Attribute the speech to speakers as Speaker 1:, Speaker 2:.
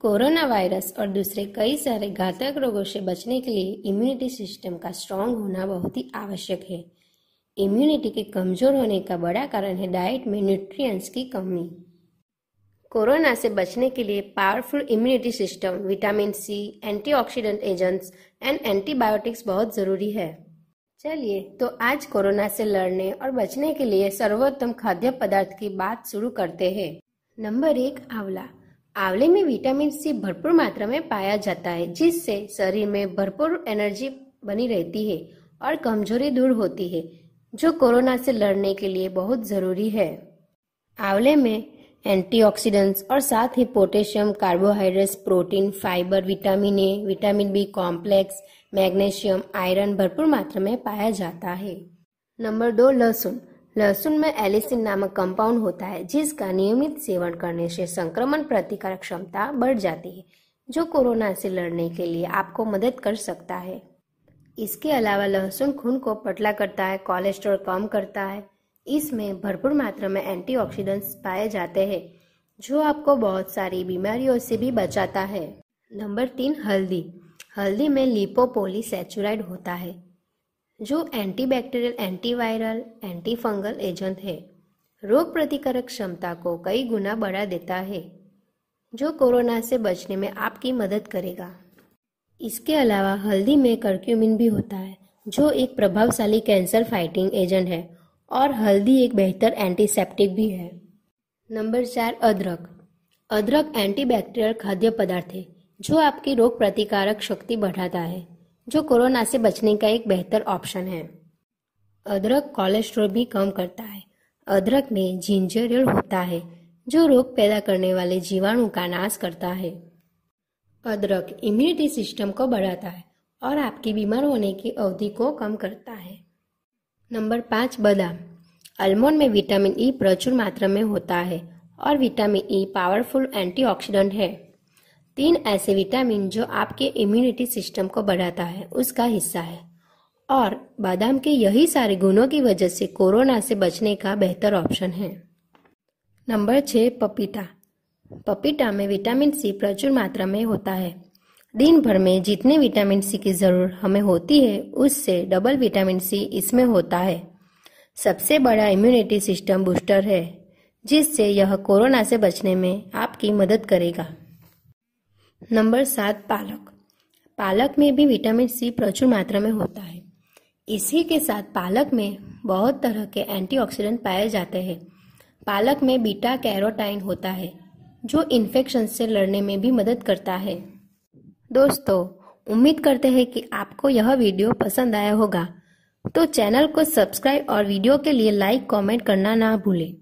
Speaker 1: Corona virus और दूसरे कई सारे घातक रोगों से बचने के लिए इम्यूनिटी सिस्टम का स्ट्रांग होना बहुत ही आवश्यक है। इम्यूनिटी के कमज़ोर होने का बड़ा कारण है डाइट में न्यूट्रिएंट्स की कमी। कोरोना से बचने के लिए powerful immunity system vitamin C antioxidant agents and antibiotics बहुत ज़रूरी है। चलिए तो आज कोरोना से लड़ने और बचने के लिए सर्वोत्तम खाद्य पदार्थ की बात शुरू करते हैं। नंबर एक, आंवला। आंवले में विटामिन सी भरपूर मात्रा में पाया जाता है, जिससे शरीर में भरपूर एनर्जी बनी रहती है और कमज़ोरी दूर होती है, जो कोरोना से लड़ने के लिए बहुत ज़रूरी है। आंवले में एंटीऑक्सीडेंट्स और साथ ही potassium, carbohydrates, protein, fibre, vitamin A, vitamin B complex, magnesium, iron भरपूर मात्रा में पाया जाता है। नंबर दो, लहसुन। लहसुन में एलिसिन नामक कंपाउंड होता है, जिसका नियमित सेवन करने से संक्रमण प्रतिकारक क्षमता बढ़ जाती है, जो कोरोना से लड़ने के लिए आपको मदद कर सकता है। इसके अलावा लहसुन खून को पतला करता है कोलेस्ट्रॉल कम करता है। इसमें भरपूर मात्रा में एंटीऑक्सीडेंट्स पाए जाते हैं, जो आपको बहुत सारी बीमारियों से भी बचाता है। नंबर तीन, हल्दी। हल्दी में लिपोपोलीसैचुराइड होता है जो antibacterial, antiviral anti fungal agent है, रोग प्रतिकारक क्षमता को कई गुना बढ़ा देता है, जो कोरोना से बचने में आपकी मदद करेगा। इसके अलावा हल्दी में कर्क्यूमिन भी होता है, जो एक प्रभावशाली कैंसर फाइटिंग एजेंट है, और हल्दी एक बेहतर एंटीसेप्टिक भी है। नंबर चार, अदरक। अदरक एंटीबैक्टीरियल खाद्य पदार्थ है, जो आपकी रोग प्रतिकारक शक्ति बढ़ाता है। जो कोरोना से बचने का एक बेहतर ऑप्शन है। अदरक कोलेस्ट्रॉल भी कम करता है। अदरक में जिंजरियल होता है, जो रोग पैदा करने वाले जीवाणु का नाश करता है। अदरक इम्यूनिटी सिस्टम को बढ़ाता है और आपकी बीमार होने की अवधि को कम करता है। नंबर पाँच, बादाम। आलमंड में विटामिन ई प्रचुर मात्रा में होता है और विटामिन ई पावरफुल एंटीऑक्सीडेंट है। तीन ऐसे विटामिन जो आपके इम्यूनिटी सिस्टम को बढ़ाता है, उसका हिस्सा है। और बादाम के यही सारे गुणों की वजह से कोरोना से बचने का बेहतर ऑप्शन है। नंबर छः पपीता। पपीता में विटामिन सी प्रचुर मात्रा में होता है। दिन भर में जितने विटामिन सी की ज़रूरत हमें होती है, उससे डबल विटामिन सी इसमें होता है। सबसे बड़ा इम्यूनिटी सिस्टम बूस्टर है, जिससे यह कोरोना से बचने में आपकी मदद करेगा। नंबर सात, पालक। पालक में भी विटामिन सी प्रचुर मात्रा में होता है। इसी के साथ पालक में बहुत तरह के एंटीऑक्सीडेंट पाए जाते हैं। पालक में बीटा कैरोटाइन होता है, जो इन्फेक्शन से लड़ने में भी मदद करता है। दोस्तों, उम्मीद करते हैं कि आपको यह वीडियो पसंद आया होगा। तो चैनल को सब्सक्राइब और वीडियो के लिए लाइक, कमेंट करना ना भूलें।